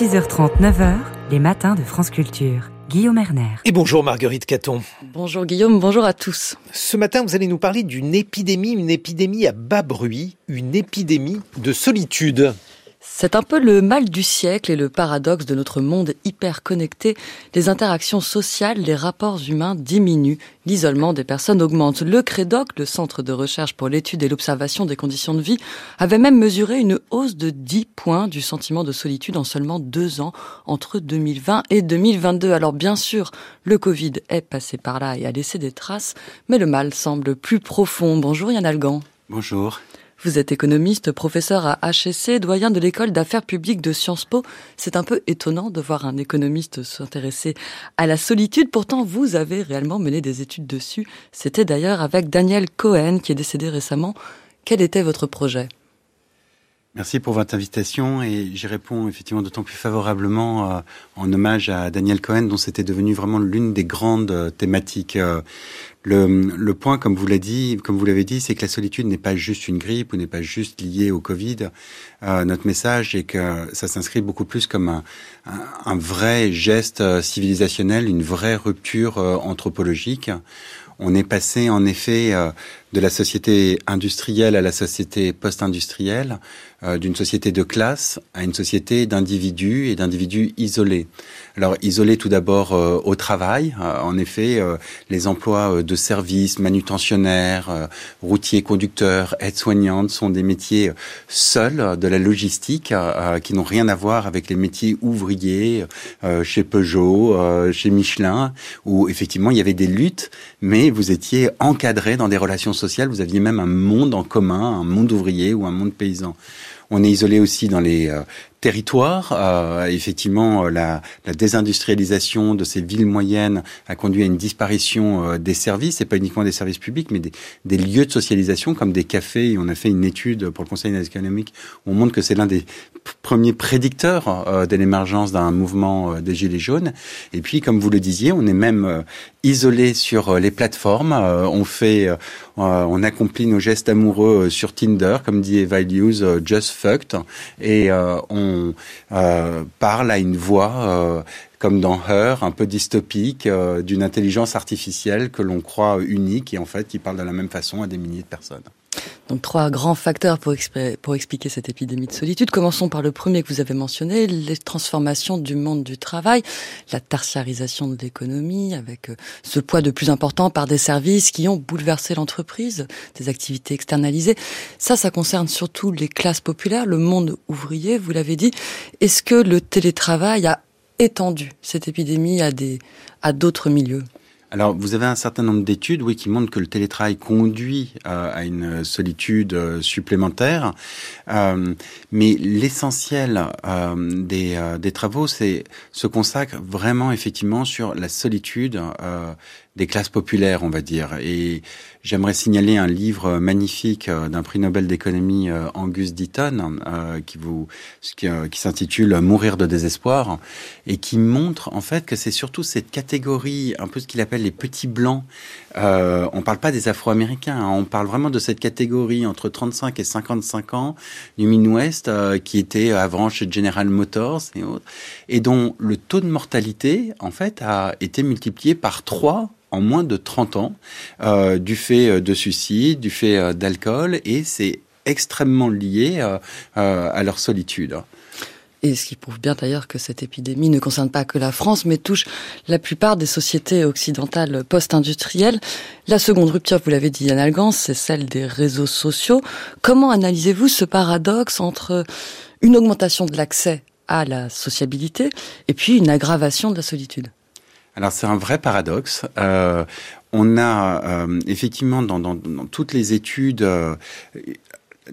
6h30, 9h, les matins de France Culture. Guillaume Erner. Et bonjour Marguerite Caton. Bonjour Guillaume, bonjour à tous. Ce matin, vous allez nous parler d'une épidémie, une épidémie à bas bruit, une épidémie de solitude. C'est un peu le mal du siècle et le paradoxe de notre monde hyper connecté. Les interactions sociales, les rapports humains diminuent, l'isolement des personnes augmente. Le CREDOC, le Centre de recherche pour l'étude et l'observation des conditions de vie, avait même mesuré une hausse de 10 points du sentiment de solitude en seulement deux ans, entre 2020 et 2022. Alors bien sûr, le Covid est passé par là et a laissé des traces, mais le mal semble plus profond. Bonjour Yann Algan. Bonjour. Vous êtes économiste, professeur à HSC, doyen de l'école d'affaires publiques de Sciences Po. C'est un peu étonnant de voir un économiste s'intéresser à la solitude. Pourtant, vous avez réellement mené des études dessus. C'était d'ailleurs avec Daniel Cohen, qui est décédé récemment. Quel était votre projet? Merci pour votre invitation et j'y réponds effectivement d'autant plus favorablement euh, en hommage à Daniel Cohen dont c'était devenu vraiment l'une des grandes euh, thématiques. Euh, le, le, point, comme vous l'avez dit, comme vous l'avez dit, c'est que la solitude n'est pas juste une grippe ou n'est pas juste liée au Covid. notre message est que ça s'inscrit beaucoup plus comme un, un, un, vrai geste civilisationnel, une vraie rupture anthropologique. On est passé en effet de la société industrielle à la société post-industrielle, euh, d'une société de classe à une société d'individus et d'individus isolés. Alors isolés tout d'abord euh, au travail, euh, en effet, les emplois de services, manutentionnaires, routiers, conducteurs, aides-soignantes sont des métiers seuls de la logistique qui n'ont rien à voir avec les métiers ouvriers chez Peugeot, chez Michelin, où effectivement il y avait des luttes, mais vous étiez encadré dans des relations vous aviez même un monde en commun, un monde ouvrier ou un monde paysan. On est isolé aussi dans les euh, territoire. Euh, effectivement, euh, la, la, désindustrialisation de ces villes moyennes a conduit à une disparition euh, des services, et pas uniquement des services publics, mais des, des, lieux de socialisation comme des cafés. Et on a fait une étude pour le Conseil économique où on montre que c'est l'un des premiers prédicteurs euh, de l'émergence d'un mouvement euh, des Gilets jaunes. Et puis, comme vous le disiez, on est même isolé sur les plateformes. on fait, on accomplit nos gestes amoureux sur Tinder, comme dit Eva Hughes, just fucked. Et on euh, parle à une voix euh, comme dans Her, un peu dystopique, euh, d'une intelligence artificielle que l'on croit unique et en fait qui parle de la même façon à des milliers de personnes. Donc trois grands facteurs pour, expliquer cette épidémie de solitude. Commençons par le premier que vous avez mentionné, les transformations du monde du travail, la tertiarisation de l'économie, avec ce poids de plus important par des services qui ont bouleversé l'entreprise, des activités externalisées. Ça, ça concerne surtout les classes populaires, le monde ouvrier, vous l'avez dit. Est-ce que le télétravail a étendu cette épidémie à à d'autres milieux? Alors, vous avez un certain nombre d'études, oui, qui montrent que le télétravail conduit euh, à une solitude euh, supplémentaire. Euh, mais l'essentiel des, travaux, c'est se consacre vraiment effectivement sur la solitude des classes populaires, on va dire. Et j'aimerais signaler un livre magnifique d'un prix Nobel d'économie, Angus Deaton, qui vous, qui, qui s'intitule Mourir de désespoir, et qui montre en fait que c'est surtout cette catégorie, un peu ce qu'il appelle les petits blancs. Euh, on parle pas des Afro-Américains, hein, on parle vraiment de cette catégorie entre 35 et 55 ans du Midwest, qui était avant chez General Motors et autres, et dont le taux de mortalité en fait a été multiplié par 3 en moins de 30 ans euh, du fait euh, de suicide, du fait euh, d'alcool, et c'est extrêmement lié à leur solitude. Et ce qui prouve bien d'ailleurs que cette épidémie ne concerne pas que la France, mais touche la plupart des sociétés occidentales post-industrielles. La seconde rupture, vous l'avez dit, Yann Algance, c'est celle des réseaux sociaux. Comment analysez-vous ce paradoxe entre une augmentation de l'accès à la sociabilité et puis une aggravation de la solitude? Alors c'est un vrai paradoxe. Euh, on a euh, effectivement dans, dans, dans, toutes les études euh,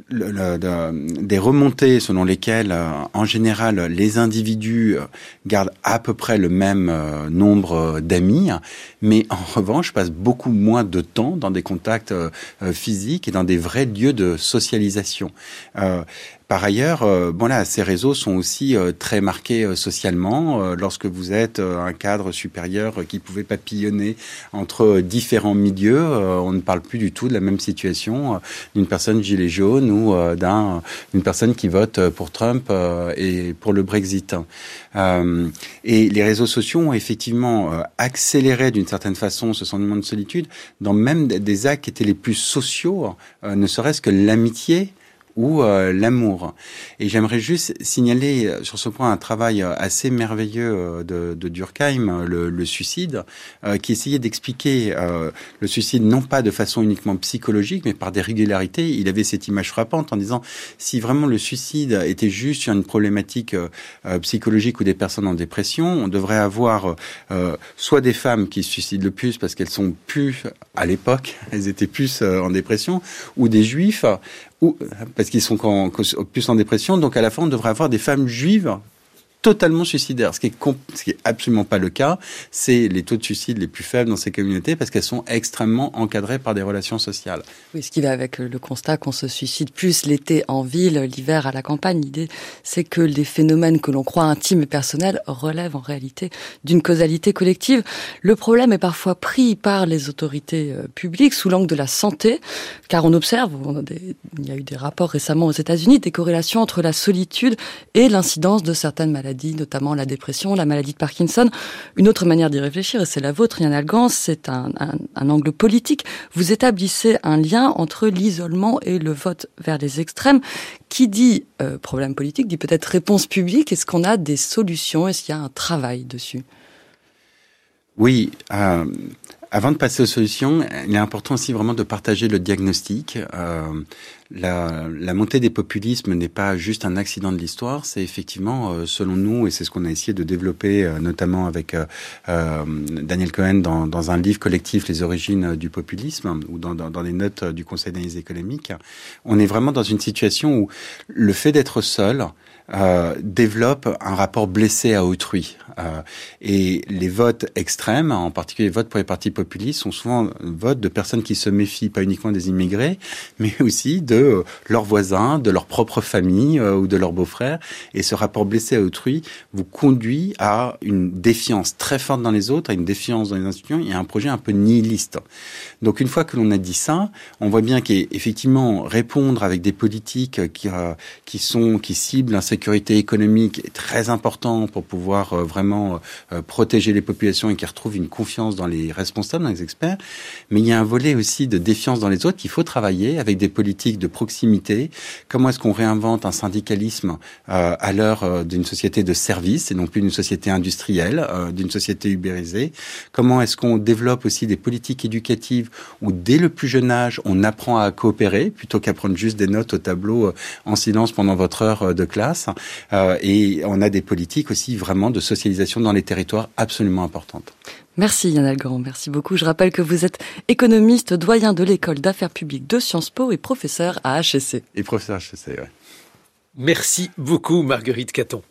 des remontées selon lesquelles, euh, en général, les individus euh, gardent à peu près le même nombre d'amis, mais en revanche passent beaucoup moins de temps dans des contacts physiques et dans des vrais lieux de socialisation. Par ailleurs, euh, bon là, ces réseaux sont aussi euh, très marqués euh, socialement. lorsque vous êtes un cadre supérieur qui pouvait papillonner entre différents milieux, on ne parle plus du tout de la même situation d'une personne gilet jaune ou d'un d'une personne qui vote pour Trump et pour le Brexit. et les réseaux sociaux ont effectivement accéléré d'une certaine façon ce sentiment de solitude dans même des actes qui étaient les plus sociaux, ne serait-ce que l'amitié ou euh, l'amour. Et j'aimerais juste signaler euh, sur ce point un travail euh, assez merveilleux de, Durkheim, le, le suicide, qui essayait d'expliquer le suicide non pas de façon uniquement psychologique, mais par des régularités. Il avait cette image frappante en disant si vraiment le suicide était juste sur une problématique psychologique ou des personnes en dépression, on devrait avoir soit des femmes qui se suicident le plus parce qu'elles sont plus à l'époque, elles étaient plus en dépression, ou des juifs ou parce qu'ils sont plus en dépression. Donc à la fin, on devrait avoir des femmes juives totalement suicidaires, ce qui est, ce qui est absolument pas le cas. C'est les taux de suicide les plus faibles dans ces communautés parce qu'elles sont extrêmement encadrées par des relations sociales. Oui, ce qui va avec le constat qu'on se suicide plus l'été en ville, l'hiver à la campagne. L'idée, c'est que les phénomènes que l'on croit intimes et personnels relèvent en réalité d'une causalité collective. Le problème est parfois pris par les autorités euh, publiques sous l'angle de la santé, car on observe, il y a eu des rapports récemment aux États-Unis, des corrélations entre la solitude et l'incidence de certaines maladies notamment la dépression, la maladie de Parkinson. Une autre manière d'y réfléchir, et c'est la vôtre, Yann Algans, c'est un, angle politique. Vous établissez un lien entre l'isolement et le vote vers les extrêmes. Qui dit euh, problème politique dit peut-être réponse publique. Est-ce qu'on a des solutions? Est-ce qu'il y a un travail dessus? Oui. Euh, avant de passer aux solutions, il est important aussi vraiment de partager le diagnostic. Euh, la, la, montée des populismes n'est pas juste un accident de l'histoire, c'est effectivement, euh, selon nous, et c'est ce qu'on a essayé de développer, euh, notamment avec euh, Daniel Cohen dans, dans, un livre collectif, Les origines du populisme, ou dans, dans, dans les notes du Conseil d'analyse économique, on est vraiment dans une situation où le fait d'être seul, euh, développe un rapport blessé à autrui. Euh, et les votes extrêmes, en particulier les votes pour les partis populistes, sont souvent votes de personnes qui se méfient pas uniquement des immigrés, mais aussi de euh, leurs voisins, de leur propre famille euh, ou de leurs beaux-frères. Et ce rapport blessé à autrui vous conduit à une défiance très forte dans les autres, à une défiance dans les institutions et à un projet un peu nihiliste. Donc une fois que l'on a dit ça, on voit bien qu'effectivement répondre avec des politiques qui, qui sont qui ciblent un sécurité économique est très important pour pouvoir euh, vraiment euh, protéger les populations et qui retrouvent une confiance dans les responsables, dans les experts. Mais il y a un volet aussi de défiance dans les autres qu'il faut travailler avec des politiques de proximité. Comment est-ce qu'on réinvente un syndicalisme euh, à l'heure d'une société de services et non plus d'une société industrielle, d'une société ubérisée? Comment est-ce qu'on développe aussi des politiques éducatives où dès le plus jeune âge, on apprend à coopérer plutôt qu'à prendre juste des notes au tableau en silence pendant votre heure de classe? Euh, et on a des politiques aussi vraiment de socialisation dans les territoires absolument importantes. Merci Yann Algrand, merci beaucoup. Je rappelle que vous êtes économiste, doyen de l'école d'affaires publiques de Sciences Po et professeur à HEC. Et professeur à HEC, oui. Merci beaucoup Marguerite Caton.